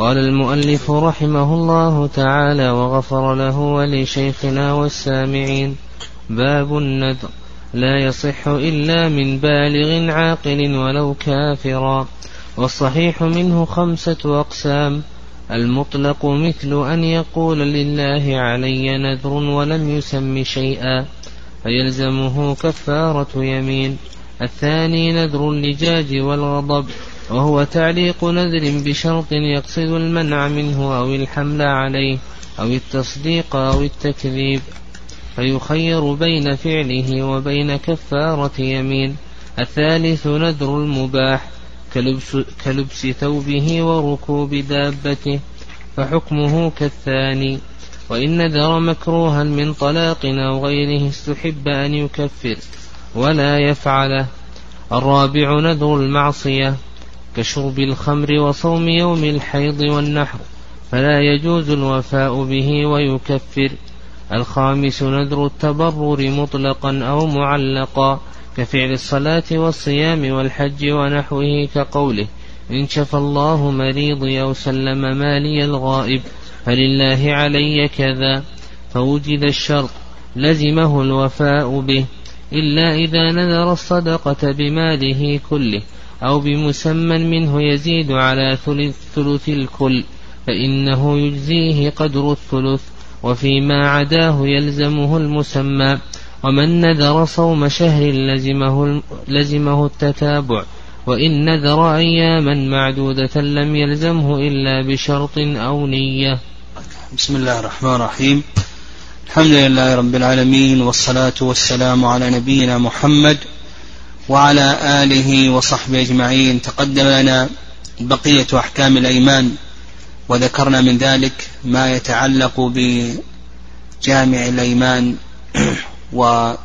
قال المؤلف رحمه الله تعالى وغفر له ولشيخنا والسامعين باب النذر لا يصح إلا من بالغ عاقل ولو كافرا والصحيح منه خمسة أقسام المطلق مثل أن يقول لله علي نذر ولم يسم شيئا فيلزمه كفارة يمين الثاني نذر اللجاج والغضب. وهو تعليق نذر بشرط يقصد المنع منه أو الحمل عليه أو التصديق أو التكذيب فيخير بين فعله وبين كفارة يمين. الثالث نذر المباح كلبس, كلبس ثوبه وركوب دابته فحكمه كالثاني. وإن نذر مكروها من طلاق أو غيره استحب أن يكفر ولا يفعله. الرابع نذر المعصية كشرب الخمر وصوم يوم الحيض والنحر فلا يجوز الوفاء به ويكفر. الخامس نذر التبرر مطلقا أو معلقا كفعل الصلاة والصيام والحج ونحوه كقوله إن شفى الله مريضي أو سلم مالي الغائب فلله علي كذا. فوجد الشرط لزمه الوفاء به إلا إذا نذر الصدقة بماله كله. أو بمسمى منه يزيد على ثلث الكل فإنه يجزيه قدر الثلث وفيما عداه يلزمه المسمى ومن نذر صوم شهر لزمه, لزمه التتابع وإن نذر أياما معدودة لم يلزمه إلا بشرط أو نية. بسم الله الرحمن الرحيم. الحمد لله رب العالمين والصلاة والسلام على نبينا محمد وعلى آله وصحبه أجمعين. تقدم لنا بقية أحكام الأيمان وذكرنا من ذلك ما يتعلق بجامع الأيمان. وإلى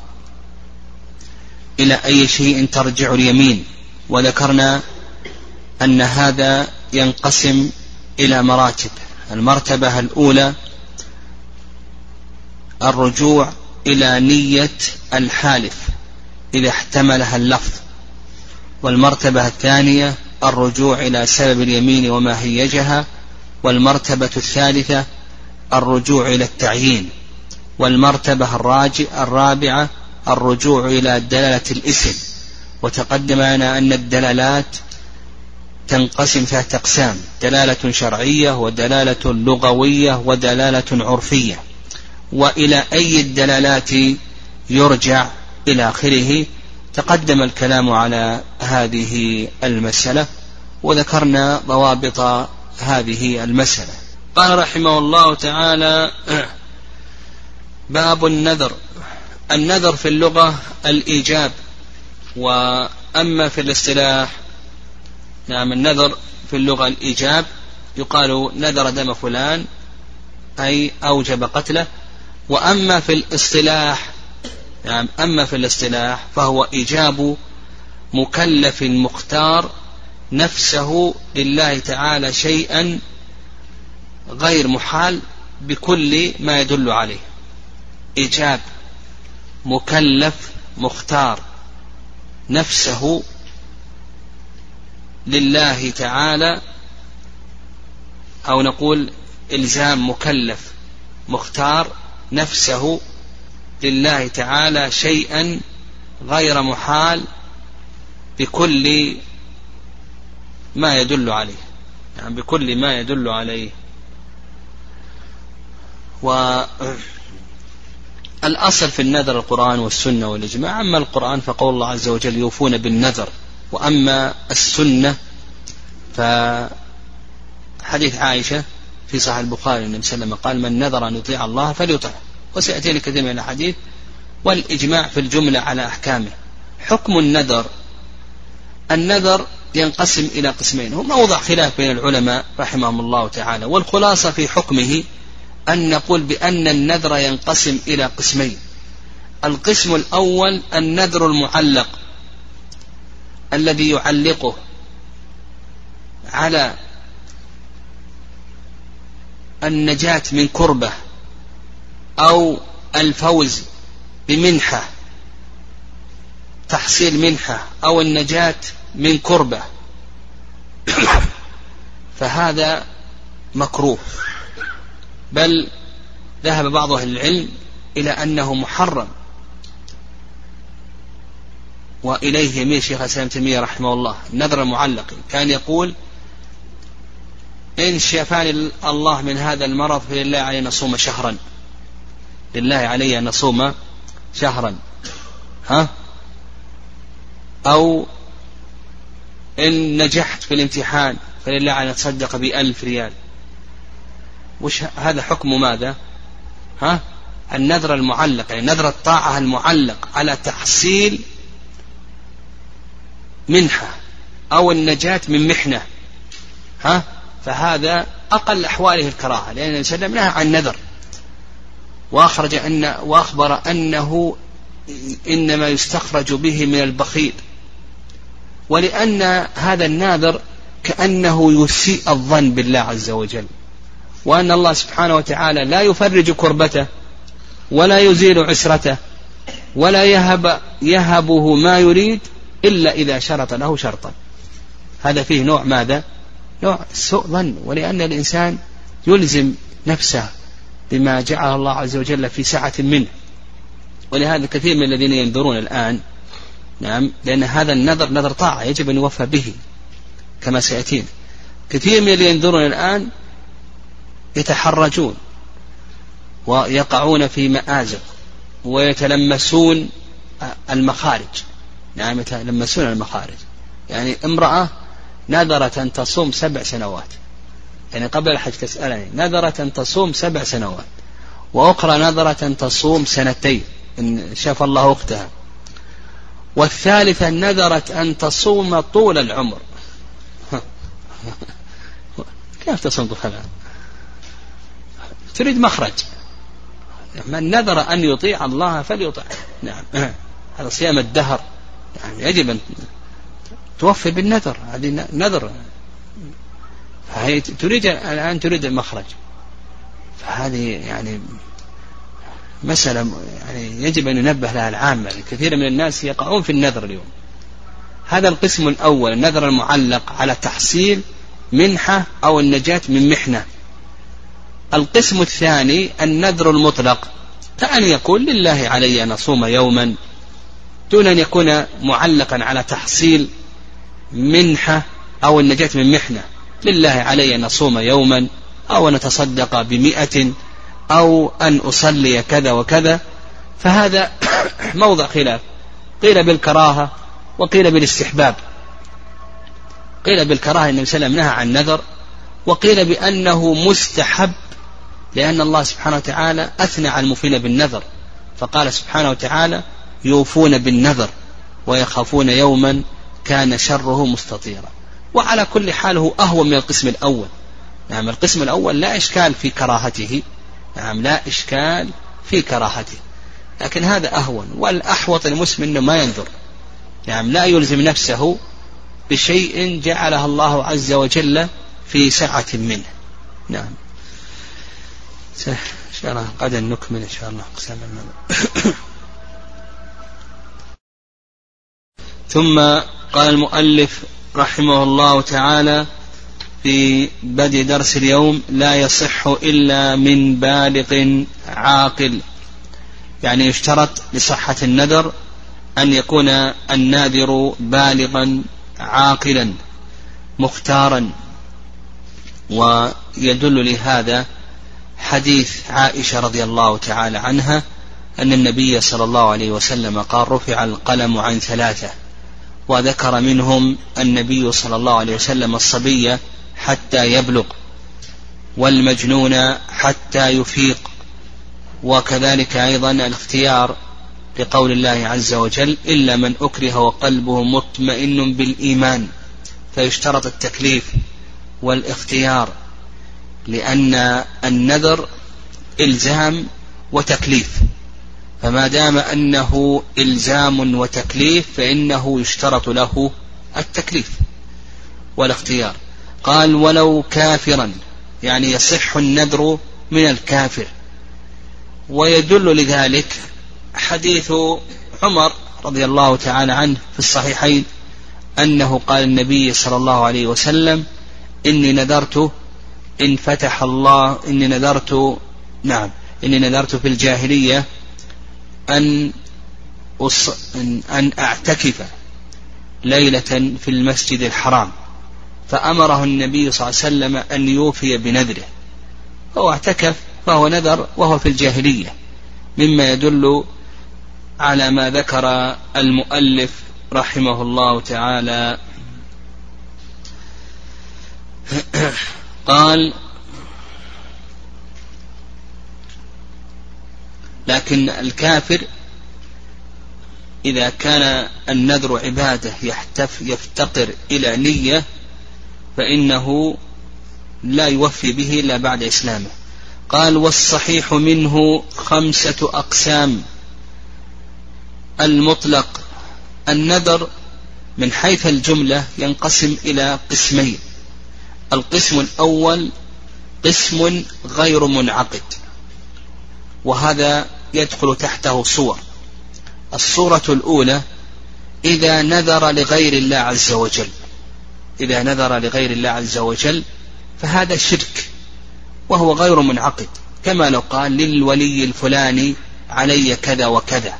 أي شيء ترجع اليمين. وذكرنا أن هذا ينقسم إلى مراتب. المرتبة الأولى الرجوع إلى نية الحالف. إذا احتملها اللفظ والمرتبة الثانية الرجوع إلى سبب اليمين وما هيجها والمرتبة الثالثة الرجوع إلى التعيين والمرتبة الرابعة الرجوع إلى دلالة الإثم وتقدم لنا أن الدلالات تنقسم ثلاثة أقسام دلالة شرعية ودلالة لغوية ودلالة عرفية. وإلى أي الدلالات يرجع؟ إلى آخره. تقدم الكلام على هذه المسألة وذكرنا ضوابط هذه المسألة. قال رحمه الله تعالى باب النذر. النذر في اللغة الإيجاب وأما في الاصطلاح نعم النذر في اللغة الإيجاب يقال نذر دم فلان أي أوجب قتله. وأما في الاصطلاح نعم. أما في الاصطلاح فهو إيجاب مكلف مختار نفسه لله تعالى شيئا غير محال بكل ما يدل عليه. إيجاب مكلف مختار نفسه لله تعالى أو نقول إلزام مكلف مختار نفسه لله تعالى شيئا غير محال بكل ما يدل عليه. يعني بكل ما يدل عليه. والأصل في النذر القرآن والسنة والإجماع. أما القرآن فقول الله عز وجل يوفون بالنذر. وأما السنة فحديث عائشة في صحيح البخاري النبي صلى الله عليه وسلم قال من نذر أن يطيع الله فليطعه. وسيأتينا كثير من الأحاديث والإجماع في الجملة على أحكامه. حكم النذر. النذر ينقسم إلى قسمين. هو موضع خلاف بين العلماء رحمهم الله تعالى. والخلاصة في حكمه أن نقول بأن النذر ينقسم إلى قسمين. القسم الأول النذر المعلق. الذي يعلقه على النجاة من كربة. أو الفوز بمنحة تحصيل منحة أو النجاة من كربة. فهذا مكروه. بل ذهب بعض أهل العلم إلى أنه محرم. وإليه يميل شيخ الإسلام تيمية رحمه الله النذر المعلق كان يقول إن شفاني الله من هذا المرض فلله علي أن نصوم شهرا. لله علي أن نصوم شهرا ها؟ أو إن نجحت في الامتحان فلله أن أتصدق بألف ريال. وش هذا حكم ماذا؟ ها؟ النذر المعلق يعني نذر الطاعة المعلق على تحصيل منحة أو النجاة من محنة ها؟ فهذا أقل أحواله الكراهة لأن وسلم نهى عن نذر. وأخرج أن وأخبر أنه إنما يستخرج به من البخيل. ولأن هذا الناذر كأنه يسيء الظن بالله عز وجل. وأن الله سبحانه وتعالى لا يفرج كربته ولا يزيل عسرته ولا يهب يهبه ما يريد إلا إذا شرط له شرطا. هذا فيه نوع ماذا؟ نوع سوء ظن. ولأن الإنسان يلزم نفسه بما جعل الله عز وجل في سعة منه. ولهذا كثير من الذين ينذرون الآن نعم لأن هذا النذر نذر طاعة يجب أن يوفى به كما سيأتينا. كثير من اللي ينذرون الآن يتحرجون ويقعون في مآزق ويتلمسون المخارج. نعم يتلمسون المخارج. يعني امرأة نذرت أن تصوم سبع سنوات. يعني قبل الحج تسألني نذرت أن تصوم سبع سنوات وأخرى نذرت أن تصوم سنتين إن شاف الله أختها والثالثة نذرت أن تصوم طول العمر. كيف تصوم طول العمر؟ تريد مخرج. من نذر أن يطيع الله فليطع نعم. هذا صيام الدهر. يعني يجب أن توفي بالنذر. هذه نذر. فهي تريد الآن تريد المخرج. فهذه يعني مسألة يعني يجب أن ينبه لها العامة. كثير من الناس يقعون في النذر اليوم. هذا القسم الأول النذر المعلق على تحصيل منحة أو النجاة من محنة. القسم الثاني النذر المطلق. كأن يقول لله علي أن أصوم يوما دون أن يكون معلقا على تحصيل منحة أو النجاة من محنة. لله علي أن أصوم يوما أو أن أتصدق بمئة أو أن أصلي كذا وكذا. فهذا موضع خلاف. قيل بالكراهة وقيل بالاستحباب. قيل بالكراهة النبي صلى الله عليه وسلم نهى عن نذر وقيل بأنه مستحب لأن الله سبحانه وتعالى أثنى على الموفين بالنذر. فقال سبحانه وتعالى يوفون بالنذر ويخافون يوما كان شره مستطيرا. وعلى كل حال هو أهون من القسم الأول. نعم القسم الأول لا إشكال في كراهته. نعم لا إشكال في كراهته. لكن هذا أهون والأحوط المسلم أنه ما ينذر نعم لا يلزم نفسه بشيء جعله الله عز وجل في سعة منه. نعم. إن شاء الله غدا نكمل إن شاء الله. أقسام ثم قال المؤلف رحمه الله تعالى في بدء درس اليوم لا يصح إلا من بالغ عاقل. يعني يشترط لصحة النذر أن يكون الناذر بالغا عاقلا مختارا. ويدل لهذا حديث عائشة رضي الله تعالى عنها أن النبي صلى الله عليه وسلم قال رفع القلم عن ثلاثة وذكر منهم النبي صلى الله عليه وسلم الصبي حتى يبلغ والمجنون حتى يفيق. وكذلك أيضا الاختيار لقول الله عز وجل إلا من أكره وقلبه مطمئن بالإيمان فيشترط التكليف والاختيار لأن النذر إلزام وتكليف. فما دام أنه إلزام وتكليف فإنه يشترط له التكليف والاختيار. قال ولو كافرا يعني يصح النذر من الكافر. ويدل لذلك حديث عمر رضي الله تعالى عنه في الصحيحين أنه قال النبي صلى الله عليه وسلم إني نذرت إن فتح الله إني نذرت نعم إني نذرت في الجاهلية أن أص... أن أعتكف ليلة في المسجد الحرام فأمره النبي صلى الله عليه وسلم أن يوفي بنذره. فهو اعتكف فهو نذر وهو في الجاهلية. مما يدل على ما ذكر المؤلف رحمه الله تعالى. قال لكن الكافر إذا كان النذر عبادة يحتف يفتقر إلى نية فإنه لا يوفي به إلا بعد إسلامه. قال والصحيح منه خمسة أقسام. المطلق النذر من حيث الجملة ينقسم إلى قسمين. القسم الأول قسم غير منعقد وهذا يدخل تحته صور. الصورة الأولى إذا نذر لغير الله عز وجل. إذا نذر لغير الله عز وجل فهذا شرك وهو غير منعقد. كما لو قال للولي الفلاني علي كذا وكذا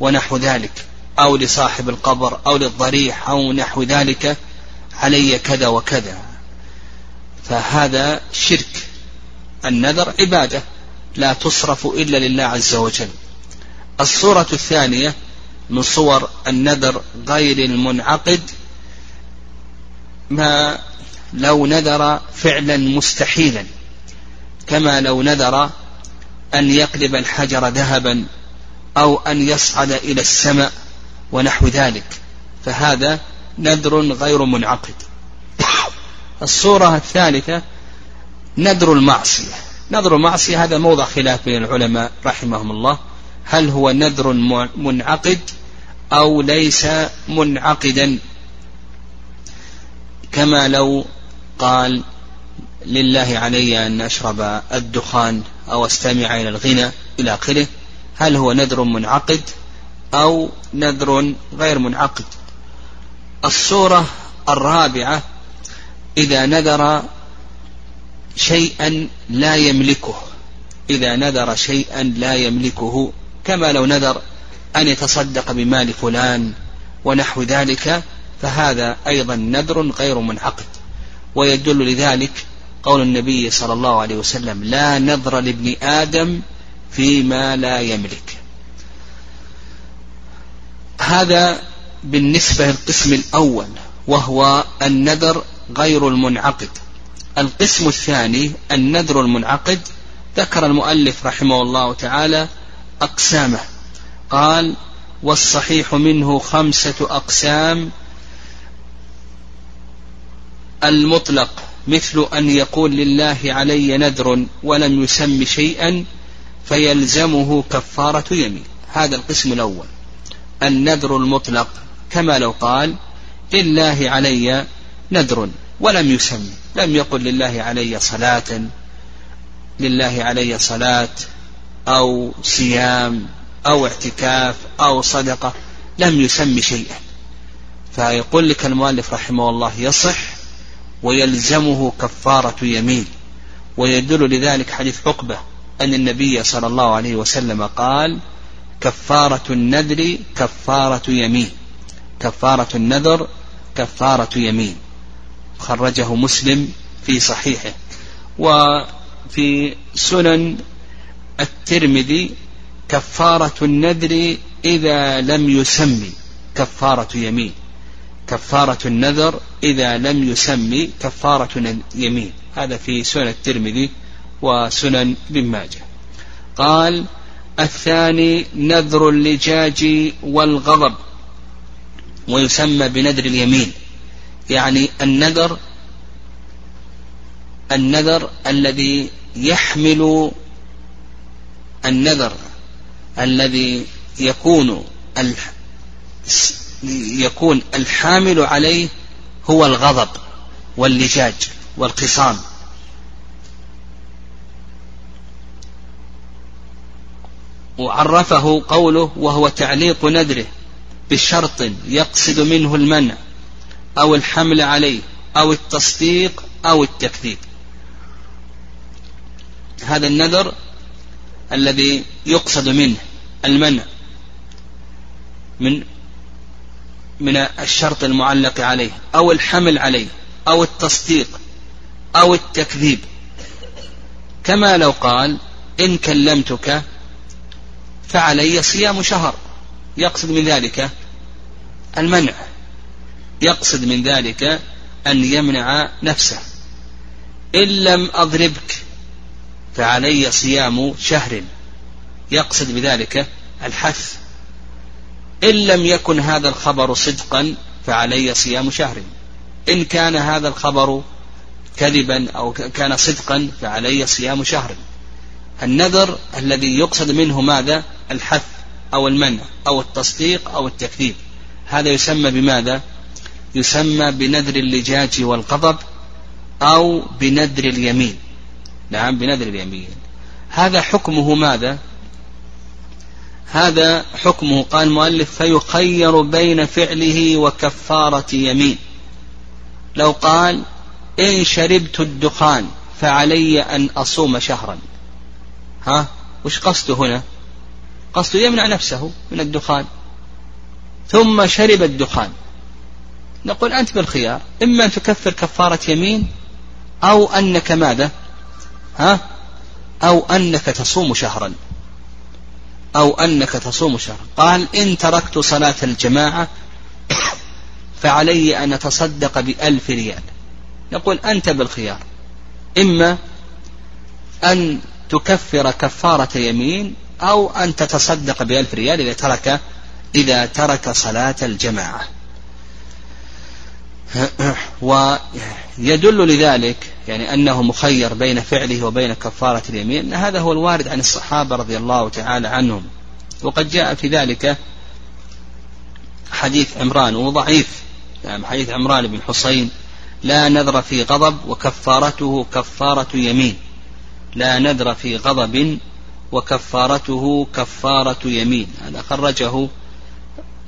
ونحو ذلك. أو لصاحب القبر أو للضريح أو نحو ذلك علي كذا وكذا. فهذا شرك. النذر عبادة. لا تصرف إلا لله عز وجل. الصورة الثانية من صور النذر غير المنعقد ما لو نذر فعلا مستحيلا كما لو نذر أن يقلب الحجر ذهبا أو أن يصعد إلى السماء ونحو ذلك. فهذا نذر غير منعقد. الصورة الثالثة نذر المعصية. نذر المعصية هذا موضع خلاف بين العلماء رحمهم الله. هل هو نذر منعقد أو ليس منعقدا؟ كما لو قال لله علي أن أشرب الدخان أو أستمع إلى الغنى إلى آخره. هل هو نذر منعقد أو نذر غير منعقد؟ الصورة الرابعة إذا نذر شيئا لا يملكه. إذا نذر شيئا لا يملكه كما لو نذر أن يتصدق بمال فلان ونحو ذلك فهذا أيضا نذر غير منعقد. ويدل لذلك قول النبي صلى الله عليه وسلم لا نذر لابن آدم فيما لا يملك. هذا بالنسبة للقسم الأول وهو النذر غير المنعقد. القسم الثاني النذر المنعقد ذكر المؤلف رحمه الله تعالى أقسامه. قال والصحيح منه خمسة أقسام. المطلق مثل أن يقول لله علي نذر ولم يسم شيئا فيلزمه كفارة يمين. هذا القسم الأول. النذر المطلق كما لو قال لله علي نذر ولم يسم. لم يقل لله علي صلاة لله علي صلاة أو صيام أو اعتكاف أو صدقة لم يسم شيئا. فيقول لك المؤلف رحمه الله يصح ويلزمه كفارة يمين. ويدل لذلك حديث عقبة أن النبي صلى الله عليه وسلم قال كفارة النذر كفارة يمين. كفارة النذر كفارة يمين. خرجه مسلم في صحيحه. وفي سنن الترمذي كفارة النذر إذا لم يسمي. كفارة يمين. كفارة النذر إذا لم يسمي. كفارة يمين. هذا في سنن الترمذي وسنن ابن ماجه. قال الثاني نذر اللجاج والغضب. ويسمى بنذر اليمين. يعني النذر النذر الذي يحمل النذر الذي يكون يكون الحامل عليه هو الغضب واللجاج والقصام وعرفه قوله وهو تعليق نذره بشرط يقصد منه المنع. أو الحمل عليه أو التصديق أو التكذيب. هذا النذر الذي يقصد منه المنع من من الشرط المعلق عليه أو الحمل عليه أو التصديق أو التكذيب. كما لو قال إن كلمتك فعلي صيام شهر. يقصد من ذلك المنع. يقصد من ذلك أن يمنع نفسه. إن لم أضربك فعلي صيام شهر. يقصد بذلك الحث. إن لم يكن هذا الخبر صدقا فعلي صيام شهر. إن كان هذا الخبر كذبا أو كان صدقا فعلي صيام شهر. النذر الذي يقصد منه ماذا؟ الحث أو المنع أو التصديق أو التكذيب. هذا يسمى بماذا؟ يسمى بنذر اللجاج والغضب أو بنذر اليمين. نعم بنذر اليمين. هذا حكمه ماذا؟ هذا حكمه قال المؤلف فيخير بين فعله وكفارة يمين. لو قال إن شربت الدخان فعلي أن أصوم شهرا. ها؟ وش قصده هنا؟ قصده يمنع نفسه من الدخان. ثم شرب الدخان. نقول أنت بالخيار إما أن تكفر كفارة يمين أو أنك ماذا؟ ها؟ أو أنك تصوم شهرا. أو أنك تصوم شهرا. قال إن تركت صلاة الجماعة فعلي أن أتصدق بألف ريال. نقول أنت بالخيار. إما أن تكفر كفارة يمين أو أن تتصدق بألف ريال إذا ترك إذا ترك صلاة الجماعة. ويدل لذلك يعني أنه مخير بين فعله وبين كفارة اليمين. هذا هو الوارد عن الصحابة رضي الله تعالى عنهم. وقد جاء في ذلك حديث عمران وضعيف يعني حديث عمران بن حسين. لا نذر في غضب وكفارته كفارة يمين. لا نذر في غضب وكفارته كفارة يمين. هذا خرجه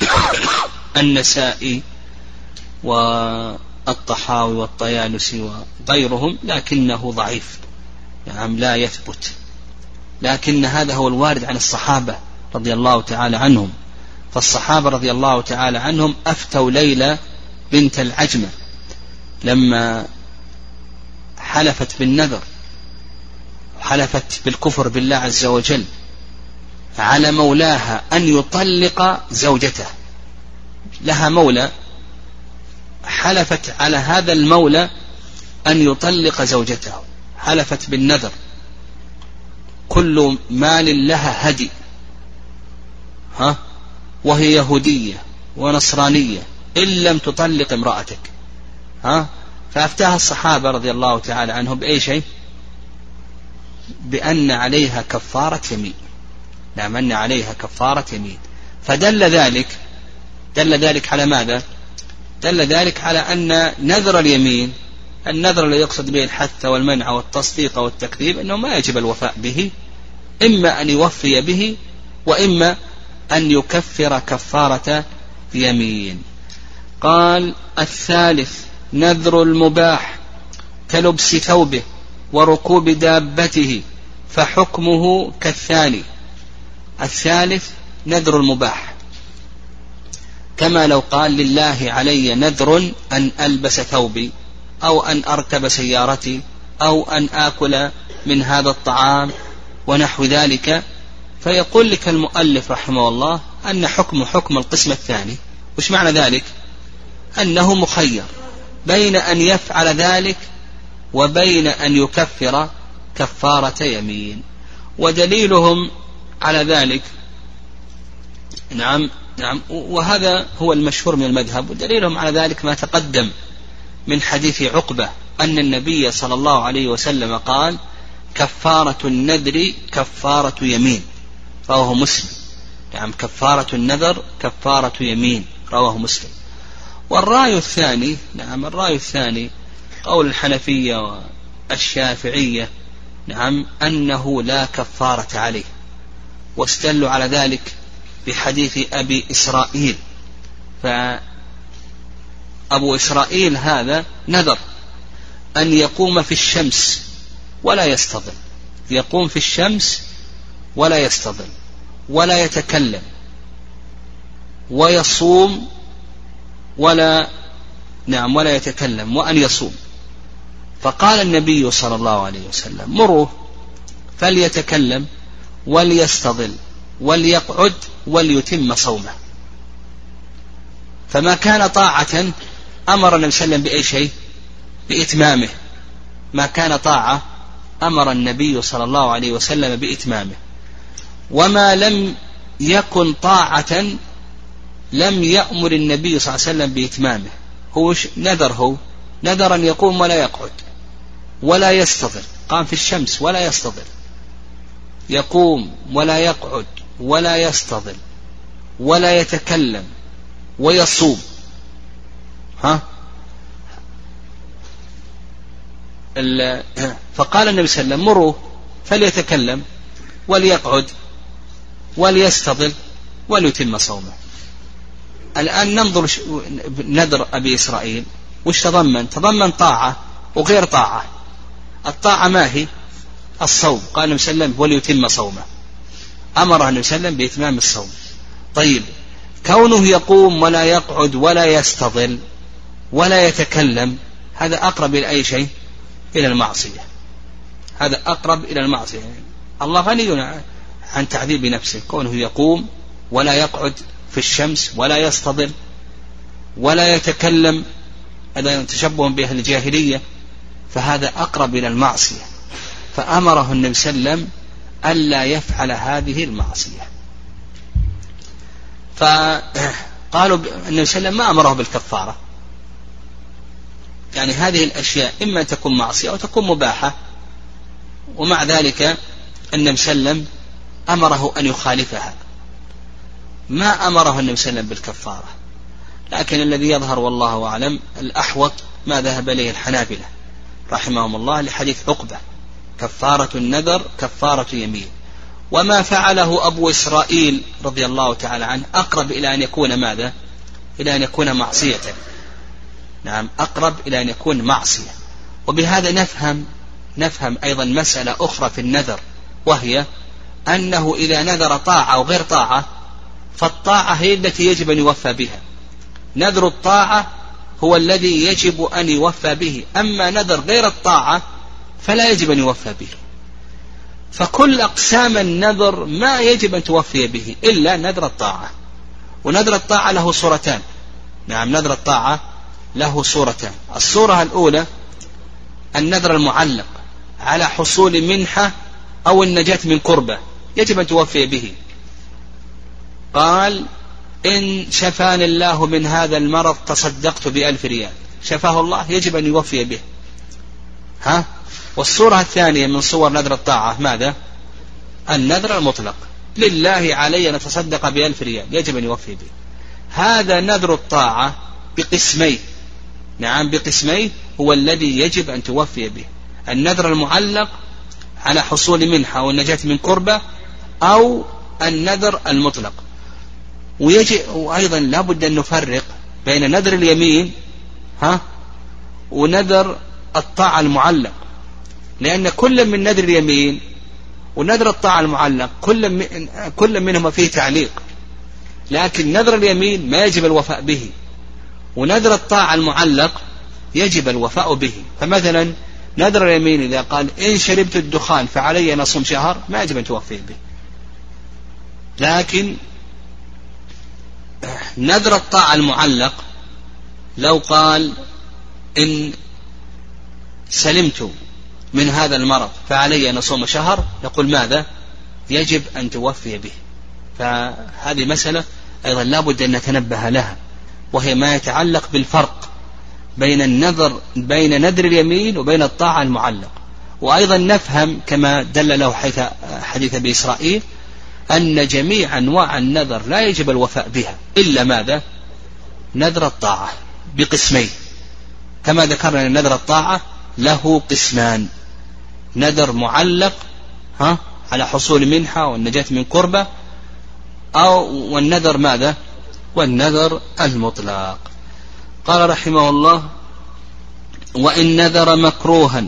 النسائي والطحاوي والطيالسي وغيرهم لكنه ضعيف نعم لا يثبت. لكن هذا هو الوارد عن الصحابة رضي الله تعالى عنهم. فالصحابة رضي الله تعالى عنهم أفتوا ليلى بنت العجمة لما حلفت بالنذر حلفت بالكفر بالله عز وجل على مولاها أن يطلق زوجته. لها مولى حلفت على هذا المولى أن يطلق زوجته. حلفت بالنذر. كل مال لها هدي. ها؟ وهي يهودية ونصرانية. إن لم تطلق امرأتك. ها؟ فأفتاها الصحابة رضي الله تعالى عنهم بأي شيء؟ بأن عليها كفارة يمين. نعم أن عليها كفارة يمين. فدل ذلك دل ذلك على ماذا؟ دل ذلك على أن نذر اليمين النذر الذي يقصد به الحث والمنع والتصديق والتكذيب أنه ما يجب الوفاء به. إما أن يوفي به وإما أن يكفر كفارة يمين. قال الثالث نذر المباح كلبس ثوبه وركوب دابته فحكمه كالثاني. الثالث نذر المباح. كما لو قال لله علي نذر أن ألبس ثوبي أو أن أركب سيارتي أو أن آكل من هذا الطعام ونحو ذلك فيقول لك المؤلف رحمه الله أن حكم حكم القسم الثاني. وش معنى ذلك؟ أنه مخير بين أن يفعل ذلك وبين أن يكفر كفارة يمين. ودليلهم على ذلك نعم نعم وهذا هو المشهور من المذهب ودليلهم على ذلك ما تقدم من حديث عقبة أن النبي صلى الله عليه وسلم قال كفارة النذر كفارة يمين. رواه مسلم. نعم كفارة النذر كفارة يمين رواه مسلم. والرأي الثاني نعم الرأي الثاني قول الحنفية والشافعية نعم أنه لا كفارة عليه واستدلوا على ذلك بحديث أبي إسرائيل. فأبو إسرائيل هذا نذر أن يقوم في الشمس ولا يستظل. يقوم في الشمس ولا يستظل ولا يتكلم ويصوم ولا نعم ولا يتكلم وأن يصوم. فقال النبي صلى الله عليه وسلم مروه فليتكلم وليستظل وليقعد وليتم صومه. فما كان طاعة أمر النبي صلى الله عليه وسلم بأي شيء؟ بإتمامه. ما كان طاعة أمر النبي صلى الله عليه وسلم بإتمامه. وما لم يكن طاعة لم يأمر النبي صلى الله عليه وسلم بإتمامه. هو نذر هو. نذر أن يقوم ولا يقعد. ولا يستظل. قام في الشمس ولا يستظل. يقوم ولا يقعد. ولا يستظل ولا يتكلم ويصوم. ها؟ فقال النبي صلى الله عليه وسلم مروا فليتكلم وليقعد وليستظل وليتم صومه. الآن ننظر نذر أبي إسرائيل وش تضمن؟ تضمن طاعة وغير طاعة. الطاعة ما هي؟ الصوم. قال النبي صلى الله عليه وسلم وليتم صومه. أمر عليه وسلم بإتمام الصوم. طيب كونه يقوم ولا يقعد ولا يستظل ولا يتكلم هذا أقرب إلى أي شيء؟ إلى المعصية. هذا أقرب إلى المعصية. الله غني عن تعذيب نفسه. كونه يقوم ولا يقعد في الشمس ولا يستظل ولا يتكلم هذا تشبه بأهل الجاهلية. فهذا أقرب إلى المعصية. فأمره النبي صلى الله عليه وسلم ألا يفعل هذه المعصية. فقالوا النبي صلى الله عليه وسلم ما أمره بالكفارة. يعني هذه الأشياء إما تكون معصية أو تكون مباحة. ومع ذلك النبي صلى الله عليه وسلم أمره أن يخالفها. ما أمره النبي صلى الله عليه وسلم بالكفارة. لكن الذي يظهر والله أعلم الأحوط ما ذهب إليه الحنابلة رحمهم الله لحديث عقبة. كفارة النذر كفارة يمين. وما فعله أبو إسرائيل رضي الله تعالى عنه أقرب إلى أن يكون ماذا؟ إلى أن يكون معصية نعم أقرب إلى أن يكون معصية. وبهذا نفهم نفهم أيضا مسألة أخرى في النذر وهي أنه إذا نذر طاعة أو غير طاعة فالطاعة هي التي يجب أن يوفى بها. نذر الطاعة هو الذي يجب أن يوفى به. أما نذر غير الطاعة فلا يجب أن يوفى به. فكل أقسام النذر ما يجب أن توفي به إلا نذر الطاعة. ونذر الطاعة له صورتان. نعم نذر الطاعة له صورتان. الصورة الأولى النذر المعلق على حصول منحة أو النجاة من كربة يجب أن توفي به. قال إن شفاني الله من هذا المرض تصدقت بألف ريال. شفاه الله يجب أن يوفي به. ها؟ والصورة الثانية من صور نذر الطاعة ماذا؟ النذر المطلق. لله علي أن أتصدق بألف ريال. يجب أن يوفي به. هذا نذر الطاعة بقسمين. نعم بقسمين هو الذي يجب أن توفي به. النذر المعلق على حصول منحة والنجاة من كربة أو النذر المطلق. ويجب وأيضا لابد أن نفرق بين نذر اليمين ها ونذر الطاعة المعلق. لأن كل من نذر اليمين ونذر الطاعة المعلق كل من كل منهما فيه تعليق. لكن نذر اليمين ما يجب الوفاء به. ونذر الطاعة المعلق يجب الوفاء به. فمثلا نذر اليمين إذا قال إن شربت الدخان فعلي أن أصوم شهر ما يجب أن توفي به. لكن نذر الطاعة المعلق لو قال إن سلمت من هذا المرض. فعلي أن أصوم شهر. نقول ماذا؟ يجب أن توفي به. فهذه مسألة أيضا لا بد أن نتنبه لها. وهي ما يتعلق بالفرق بين النذر بين نذر اليمين وبين الطاعة المعلق وأيضا نفهم كما دل له حيث حديث أبي إسرائيل أن جميع أنواع النذر لا يجب الوفاء بها. إلا ماذا؟ نذر الطاعة بقسمين. كما ذكرنا أن نذر الطاعة له قسمان. نذر معلق ها على حصول منحة والنجاة من كربة أو والنذر ماذا؟ والنذر المطلق. قال رحمه الله وإن نذر مكروها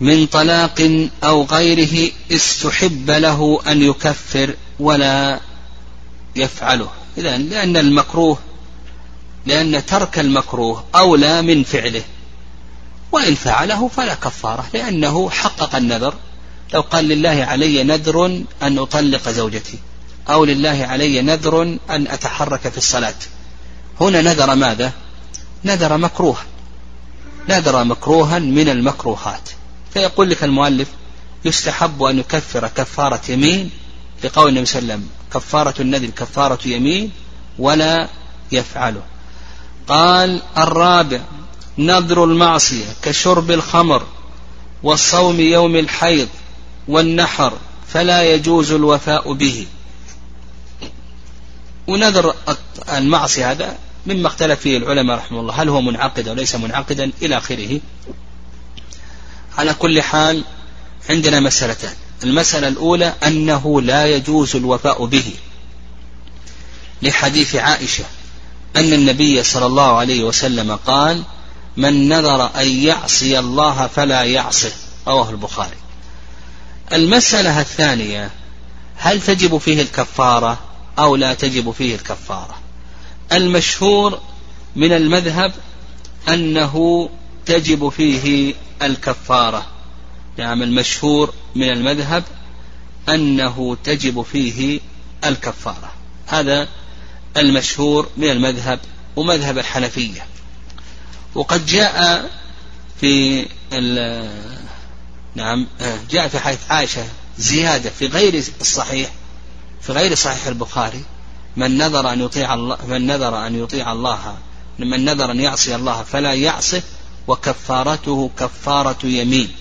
من طلاق أو غيره استحب له أن يكفر ولا يفعله. إذا لأن المكروه لأن ترك المكروه أولى من فعله. وإن فعله فلا كفارة لأنه حقق النذر. لو قال لله علي نذر أن أطلق زوجتي أو لله علي نذر أن أتحرك في الصلاة. هنا نذر ماذا؟ نذر مكروه نذر مكروها من المكروهات. فيقول لك المؤلف يستحب أن يكفر كفارة يمين لقول النبي صلى الله عليه وسلم كفارة النذر كفارة يمين ولا يفعله. قال الرابع نذر المعصية كشرب الخمر والصوم يوم الحيض والنحر فلا يجوز الوفاء به. ونذر المعصية هذا مما اختلف فيه العلماء رحمه الله. هل هو منعقد أو ليس منعقدا إلى آخره. على كل حال عندنا مسألتان. المسألة الأولى أنه لا يجوز الوفاء به. لحديث عائشة أن النبي صلى الله عليه وسلم قال من نذر أن يعصي الله فلا يعصه. رواه البخاري. المسألة الثانية هل تجب فيه الكفارة أو لا تجب فيه الكفارة؟ المشهور من المذهب أنه تجب فيه الكفارة. نعم المشهور من المذهب أنه تجب فيه الكفارة. هذا المشهور من المذهب ومذهب الحنفية. وقد جاء في نعم جاء في حديث عائشة زيادة في غير الصحيح في غير صحيح البخاري من نذر أن يطيع الله من نذر أن يطيع الله من نذر أن يعصي الله فلا يعصه وكفارته كفارة يمين.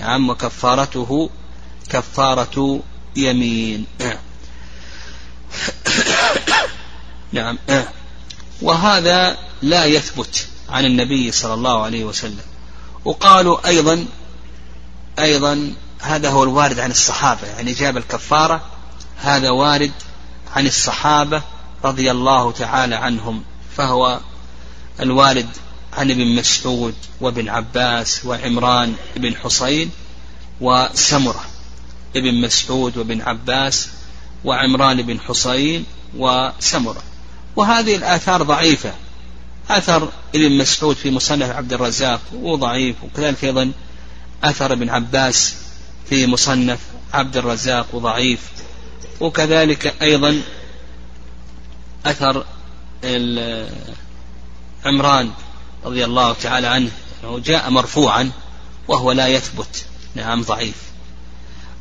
نعم وكفارته كفارة يمين. نعم وهذا لا يثبت. عن النبي صلى الله عليه وسلم. وقالوا أيضا أيضا هذا هو الوارد عن الصحابة يعني جاب الكفارة هذا وارد عن الصحابة رضي الله تعالى عنهم فهو الوارد عن ابن مسعود وابن عباس وعمران بن حصين وسمرة ابن مسعود وابن عباس وعمران بن حصين وسمرة. وهذه الآثار ضعيفة أثر ابن مسعود في مصنف عبد الرزاق وضعيف وكذلك أيضا أثر ابن عباس في مصنف عبد الرزاق وضعيف. وكذلك أيضا أثر عمران رضي الله تعالى عنه أنه جاء مرفوعا وهو لا يثبت. نعم ضعيف.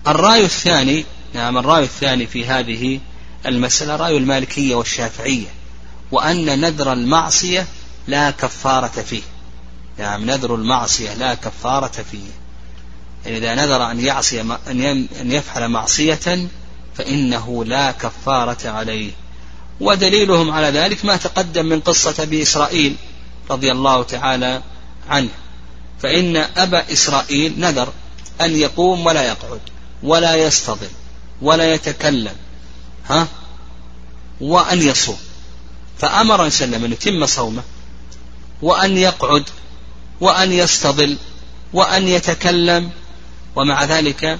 الرأي الثاني نعم الرأي الثاني في هذه المسألة رأي المالكية والشافعية وأن نذر المعصية لا كفارة فيه. نعم نذر المعصية لا كفارة فيه. يعني إذا نذر أن يعصي أن يفعل معصية فإنه لا كفارة عليه. ودليلهم على ذلك ما تقدم من قصة أبي إسرائيل رضي الله تعالى عنه. فإن أبا إسرائيل نذر أن يقوم ولا يقعد ولا يستظل ولا يتكلم ها وأن يصوم. فأمر أن سلم أن يتم صومه. وأن يقعد وأن يستظل وأن يتكلم ومع ذلك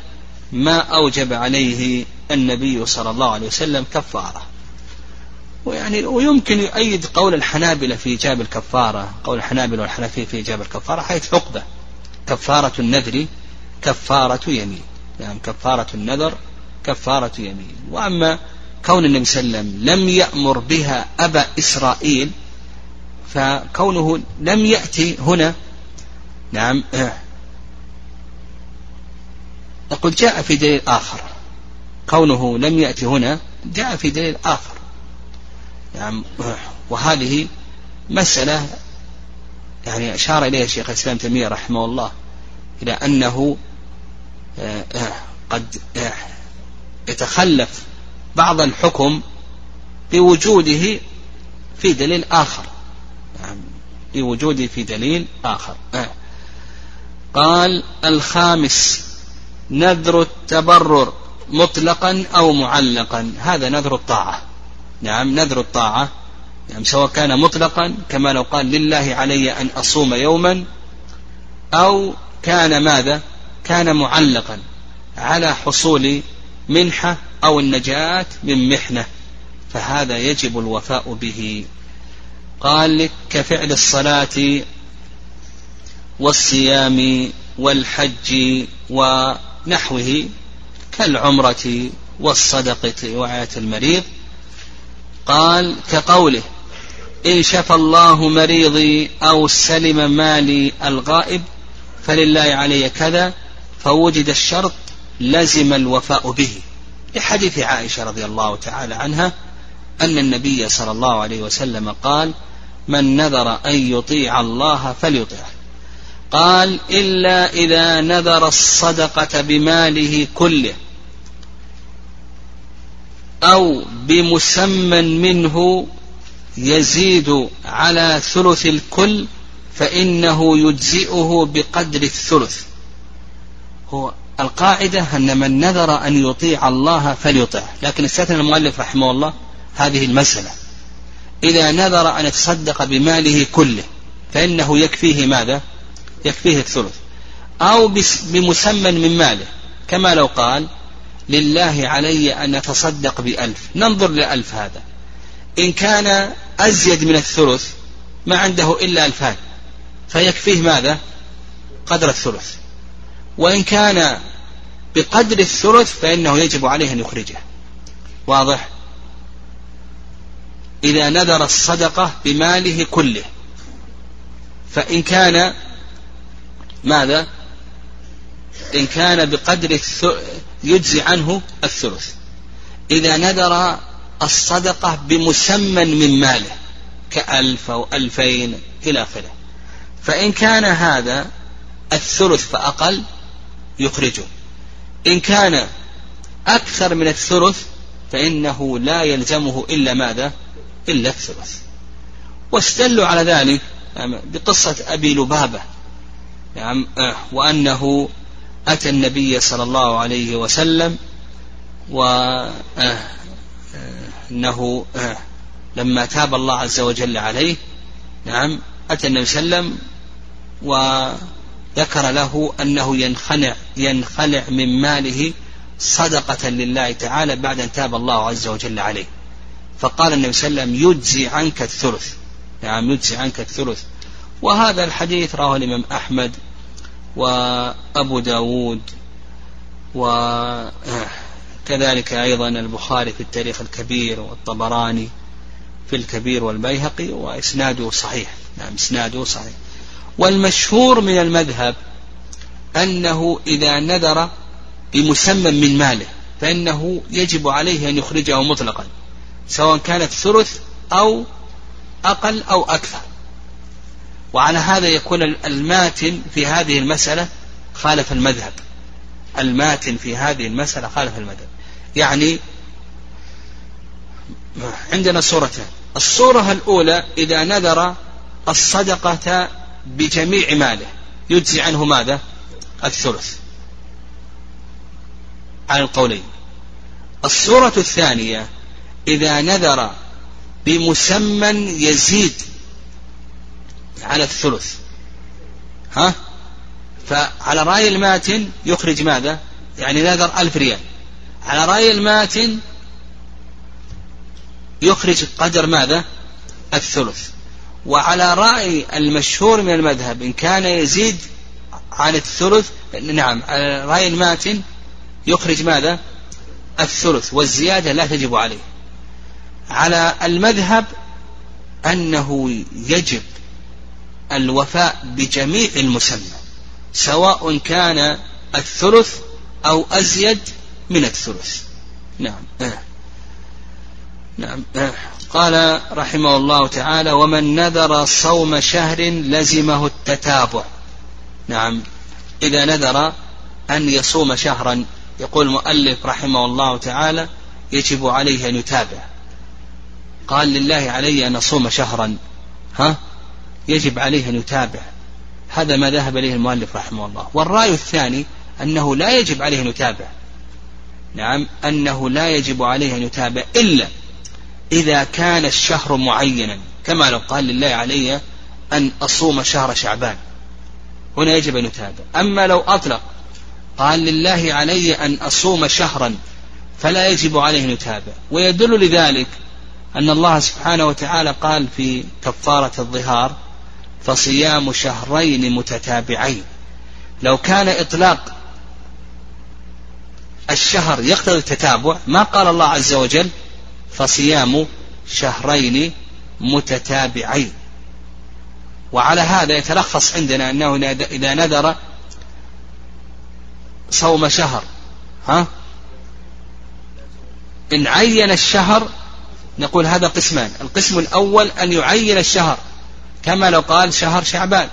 ما أوجب عليه النبي صلى الله عليه وسلم كفارة. ويعني ويمكن يؤيد قول الحنابلة في إيجاب الكفارة قول الحنابلة والحنفية في إيجاب الكفارة حيث عقبة كفارة النذر كفارة يمين. يعني كفارة النذر كفارة يمين. وأما كون النبي صلى الله عليه وسلم لم يأمر بها أبا إسرائيل فكونه لم يأتي هنا نعم نقول جاء في دليل آخر. كونه لم يأتي هنا جاء في دليل آخر. يعني وهذه مسألة يعني أشار إليها شيخ الإسلام تيمية رحمه الله إلى أنه آه، آه، قد آه، يتخلف بعض الحكم بوجوده في دليل آخر. بوجوده في دليل آخر. قال الخامس نذر التبرر مطلقا أو معلقا. هذا نذر الطاعة. نعم نذر الطاعة. نعم سواء كان مطلقا كما لو قال لله علي أن أصوم يوما أو كان ماذا؟ كان معلقا على حصول منحة أو النجاة من محنة. فهذا يجب الوفاء به. قال لك كفعل الصلاة والصيام والحج ونحوه كالعمرة والصدقة وعاية المريض. قال كقوله إن شفى الله مريضي أو سلم مالي الغائب فلله علي كذا فوجد الشرط لزم الوفاء به. لحديث عائشة رضي الله تعالى عنها أن النبي صلى الله عليه وسلم قال من نذر أن يطيع الله فليطيعه قال إلا إذا نذر الصدقة بماله كله أو بمسمى منه يزيد على ثلث الكل فإنه يجزئه بقدر الثلث. هو القاعدة أن من نذر أن يطيع الله فليطيع لكن استثنى المؤلف رحمه الله هذه المسألة. إذا نذر أن يتصدق بماله كله فإنه يكفيه ماذا؟ يكفيه الثلث. أو بمسمى من ماله. كما لو قال لله علي أن أتصدق بألف. ننظر لألف هذا. إن كان أزيد من الثلث ما عنده إلا ألفان. فيكفيه ماذا؟ قدر الثلث. وإن كان بقدر الثلث فإنه يجب عليه أن يخرجه. واضح؟ إذا نذر الصدقة بماله كله. فإن كان ماذا؟ إن كان بقدر يجزي عنه الثلث. إذا نذر الصدقة بمسمى من ماله كألف أو ألفين إلى آخره. فإن كان هذا الثلث فأقل يخرجه. إن كان أكثر من الثلث فإنه لا يلزمه إلا ماذا؟ إلا الثلث. واستدلوا على ذلك بقصة أبي لبابة. نعم وأنه أتى النبي صلى الله عليه وسلم وأنه لما تاب الله عز وجل عليه نعم أتى النبي صلى الله عليه وسلم وذكر له أنه ينخلع ينخلع من ماله صدقة لله تعالى بعد أن تاب الله عز وجل عليه. فقال النبي صلى الله عليه وسلم يجزي عنك الثلث. نعم يجزي عنك الثلث. وهذا الحديث رواه الإمام أحمد وأبو داود وكذلك أيضا البخاري في التاريخ الكبير والطبراني في الكبير والبيهقي وإسناده صحيح. نعم إسناده صحيح. والمشهور من المذهب أنه إذا نذر بمسمى من ماله فإنه يجب عليه أن يخرجه مطلقا. سواء كانت ثلث أو أقل أو أكثر. وعلى هذا يكون الماتن في هذه المسألة خالف المذهب. الماتن في هذه المسألة خالف المذهب. يعني عندنا صورتان الصورة الأولى إذا نذر الصدقة بجميع ماله. يجزي عنه ماذا؟ الثلث. على القولين. الصورة الثانية إذا نذر بمسمى يزيد على الثلث. ها؟ فعلى رأي الماتن يخرج ماذا؟ يعني نذر ألف ريال. على رأي الماتن يخرج قدر ماذا؟ الثلث. وعلى رأي المشهور من المذهب إن كان يزيد عن الثلث نعم على رأي الماتن يخرج ماذا؟ الثلث. والزيادة لا تجب عليه. على المذهب أنه يجب الوفاء بجميع المسمى سواء كان الثلث أو أزيد من الثلث. نعم. آه. نعم. آه. قال رحمه الله تعالى ومن نذر صوم شهر لزمه التتابع. نعم. إذا نذر أن يصوم شهرا يقول المؤلف رحمه الله تعالى يجب عليه أن يتابع. قال لله علي أن أصوم شهرا. ها؟ يجب عليه أن يتابع. هذا ما ذهب إليه المؤلف رحمه الله. والرأي الثاني أنه لا يجب عليه أن يتابع. نعم أنه لا يجب عليه أن يتابع إلا إذا كان الشهر معينا. كما لو قال لله علي أن أصوم شهر شعبان. هنا يجب أن يتابع. أما لو أطلق قال لله علي أن أصوم شهرا فلا يجب عليه أن يتابع. ويدل لذلك أن الله سبحانه وتعالى قال في كفارة الظهار فصيام شهرين متتابعين. لو كان إطلاق الشهر يقتضي التتابع ما قال الله عز وجل؟ فصيام شهرين متتابعين. وعلى هذا يتلخص عندنا أنه إذا نذر صوم شهر ها؟ إن عين الشهر نقول هذا قسمان. القسم الأول أن يعين الشهر. كما لو قال شهر شعبان.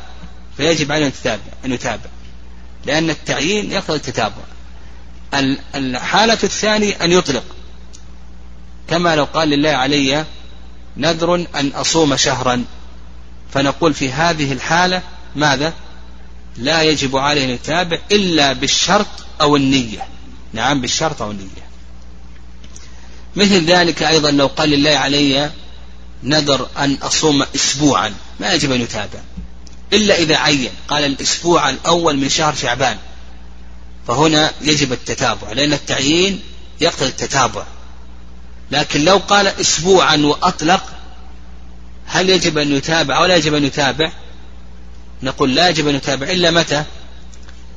فيجب عليه أن يتابع أن يتابع لأن التعيين يقتضي التتابع. الحالة الثانية أن يطلق. كما لو قال لله علي نذر أن أصوم شهرا. فنقول في هذه الحالة ماذا؟ لا يجب عليه أن يتابع إلا بالشرط أو النية. نعم بالشرط أو النية. مثل ذلك أيضا لو قال لله علي نذر أن أصوم أسبوعا ما يجب أن يتابع. إلا إذا عين قال الأسبوع الأول من شهر شعبان. فهنا يجب التتابع لأن التعيين يقتضي التتابع. لكن لو قال أسبوعا وأطلق هل يجب أن يتابع أو لا يجب أن يتابع؟ نقول لا يجب أن يتابع إلا متى؟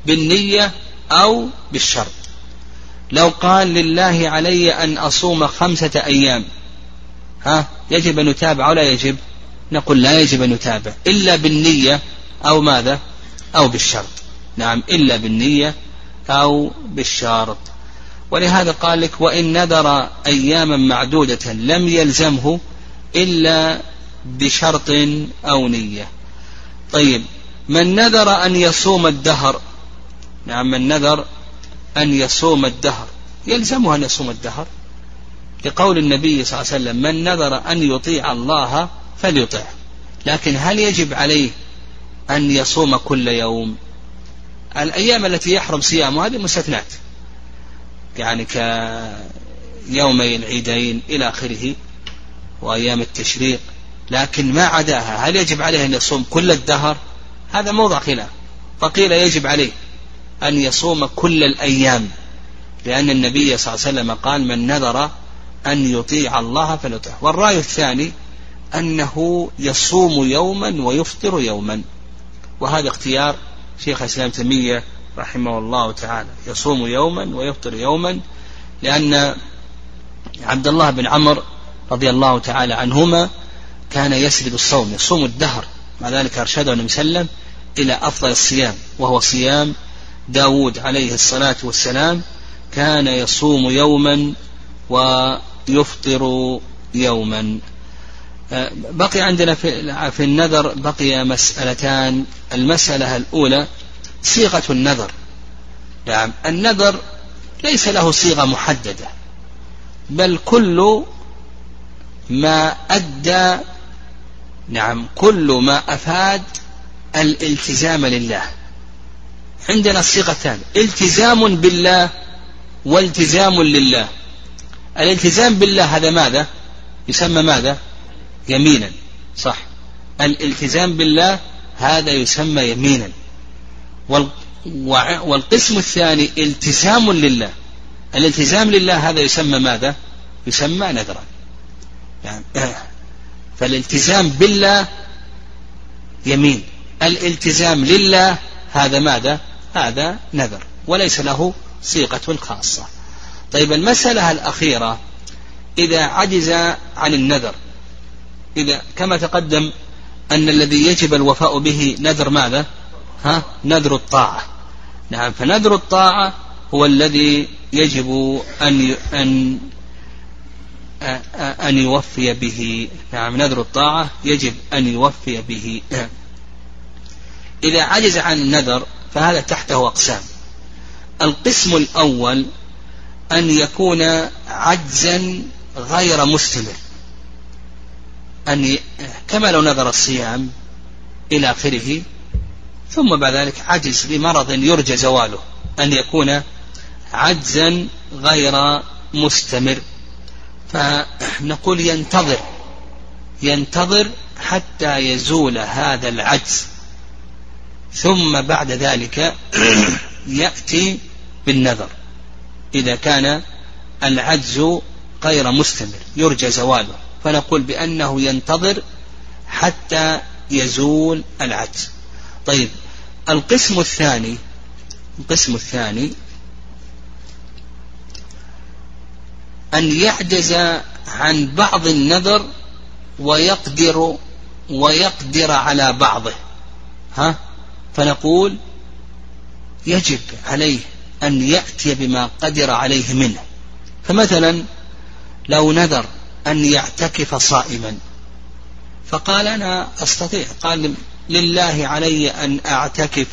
بالنية أو بالشرط. لو قال لله علي أن أصوم خمسة أيام ها يجب أن يتابع أو لا يجب؟ نقول لا يجب أن يتابع إلا بالنية أو ماذا؟ أو بالشرط. نعم إلا بالنية أو بالشرط. ولهذا قال لك وإن نذر أياما معدودة لم يلزمه إلا بشرط أو نية. طيب من نذر أن يصوم الدهر؟ نعم من نذر أن يصوم الدهر. يلزمه أن يصوم الدهر. لقول النبي صلى الله عليه وسلم من نذر أن يطيع الله فليطعه. لكن هل يجب عليه أن يصوم كل يوم؟ الأيام التي يحرم صيامها هذه مستثنات. يعني كيومي العيدين إلى آخره وأيام التشريق. لكن ما عداها. هل يجب عليه أن يصوم كل الدهر؟ هذا موضع خلاف. فقيل يجب عليه أن يصوم كل الأيام. لأن النبي صلى الله عليه وسلم قال من نذر أن يطيع الله فليطيعه والرأي الثاني أنه يصوم يوما ويفطر يوما. وهذا اختيار شيخ الإسلام تيمية رحمه الله تعالى. يصوم يوما ويفطر يوما. لأن عبد الله بن عمرو رضي الله تعالى عنهما كان يسرد الصوم يصوم الدهر. مع ذلك أرشده النبي صلى الله عليه وسلم إلى أفضل الصيام وهو صيام داود عليه الصلاة والسلام كان يصوم يوما ويفطر يوما. آه، بقي عندنا في, النذر بقي مسألتان. المسألة الأولى صيغة النذر. نعم النذر ليس له صيغة محددة بل كل ما أدى نعم كل ما أفاد الالتزام لله. عندنا الصيغتان التزام بالله والتزام لله. الالتزام بالله هذا ماذا؟ يسمى ماذا؟ يمينا. صح. الالتزام بالله هذا يسمى يمينا. والقسم الثاني التزام لله. الالتزام لله هذا يسمى ماذا؟ يسمى نذرا. يعني فالالتزام بالله يمين. الالتزام لله هذا ماذا؟ هذا نذر وليس له صيغة خاصة. طيب المسألة الأخيرة إذا عجز عن النذر إذا كما تقدم أن الذي يجب الوفاء به نذر ماذا؟ ها؟ نذر الطاعة. نعم فنذر الطاعة هو الذي يجب أن أن أن يوفي به. نعم نذر الطاعة يجب أن يوفي به. إذا عجز عن النذر فهذا تحته أقسام. القسم الأول أن يكون عجزا غير مستمر. أن كما لو نذر الصيام إلى آخره ثم بعد ذلك عجز بمرض يرجى زواله. أن يكون عجزا غير مستمر. فنقول ينتظر ينتظر حتى يزول هذا العجز. ثم بعد ذلك يأتي بالنذر إذا كان العجز غير مستمر يرجى زواله فنقول بأنه ينتظر حتى يزول العجز. طيب القسم الثاني القسم الثاني أن يعجز عن بعض النذر ويقدر ويقدر على بعضه. ها؟ فنقول يجب عليه أن يأتي بما قدر عليه منه. فمثلا لو نذر أن يعتكف صائما فقال أنا أستطيع قال لله علي أن أعتكف.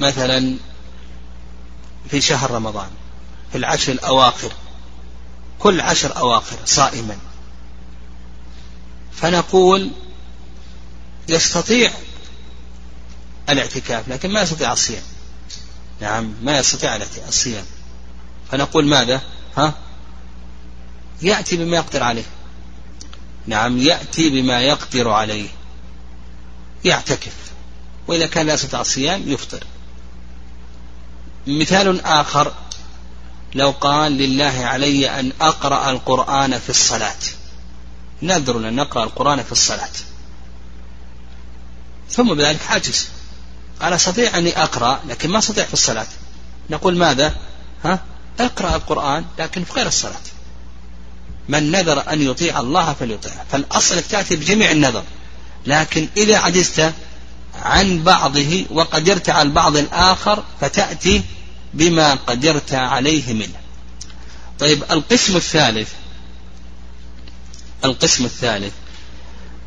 مثلا في شهر رمضان في العشر الأواخر كل عشر أواخر صائما. فنقول يستطيع الاعتكاف لكن ما يستطيع الصيام. نعم ما يستطيع الصيام. فنقول ماذا؟ ها؟ يأتي بما يقدر عليه. نعم يأتي بما يقدر عليه. يعتكف. وإذا كان لا يستطيع الصيام يفطر. مثال آخر لو قال لله علي أن أقرأ القرآن في الصلاة. نذر أن نقرأ القرآن في الصلاة. ثم بذلك عجز أنا أستطيع أني أقرأ لكن ما أستطيع في الصلاة. نقول ماذا؟ ها؟ اقرأ القرآن لكن في غير الصلاة. من نذر أن يطيع الله فليطيعه فالأصل تأتي بجميع النذر. لكن إذا عجزت عن بعضه وقدرت على البعض الآخر فتأتي بما قدرت عليه منه. طيب القسم الثالث. القسم الثالث.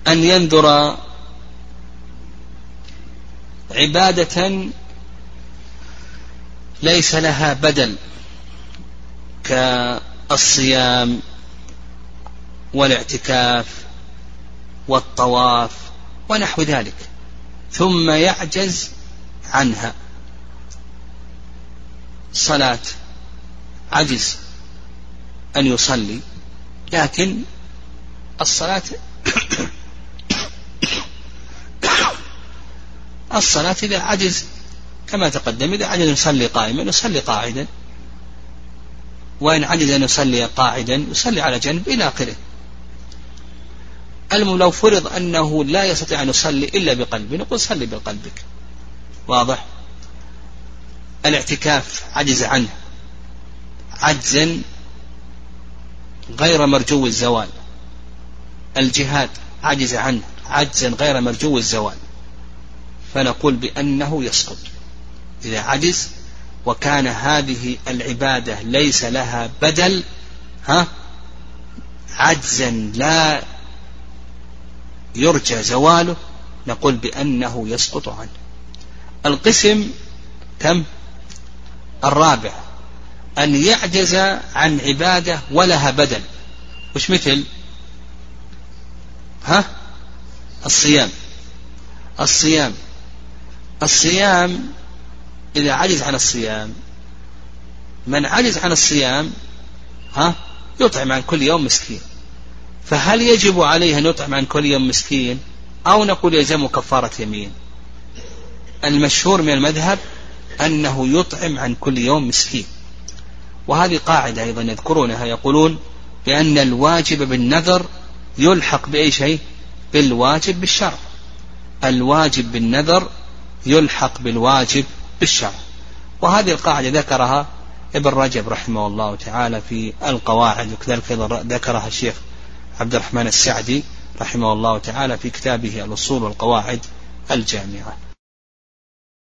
أن ينذر عبادة ليس لها بدل كالصيام والاعتكاف والطواف ونحو ذلك ثم يعجز عنها. صلاة عجز أن يصلي لكن الصلاة الصلاة إذا عجز كما تقدم إذا عجز يصلي قائما يصلي قاعدا. وإن عجز أن يصلي قاعدا يصلي على جنب إلى آخره. المهم لو فرض أنه لا يستطيع أن يصلي إلا بقلبه نقول صلي بقلبك. واضح؟ الاعتكاف عجز عنه. عجزا غير مرجو الزوال. الجهاد عجز عنه. عجزا غير مرجو الزوال. فنقول بأنه يسقط. إذا عجز وكان هذه العبادة ليس لها بدل ها عجزا لا يرجى زواله نقول بأنه يسقط عنه. القسم كم؟ الرابع أن يعجز عن عبادة ولها بدل. وش مثل؟ ها؟ الصيام. الصيام. الصيام إذا عجز عن الصيام من عجز عن الصيام ها يطعم عن كل يوم مسكين. فهل يجب عليه أن يطعم عن كل يوم مسكين؟ أو نقول يلزم كفارة يمين. المشهور من المذهب أنه يطعم عن كل يوم مسكين. وهذه قاعدة أيضا يذكرونها يقولون بأن الواجب بالنذر يلحق بأي شيء؟ بالواجب بالشرع. الواجب بالنذر يلحق بالواجب بالشرع. وهذه القاعدة ذكرها ابن رجب رحمه الله تعالى في القواعد وكذلك أيضا ذكرها الشيخ عبد الرحمن السعدي رحمه الله تعالى في كتابه الأصول والقواعد الجامعة.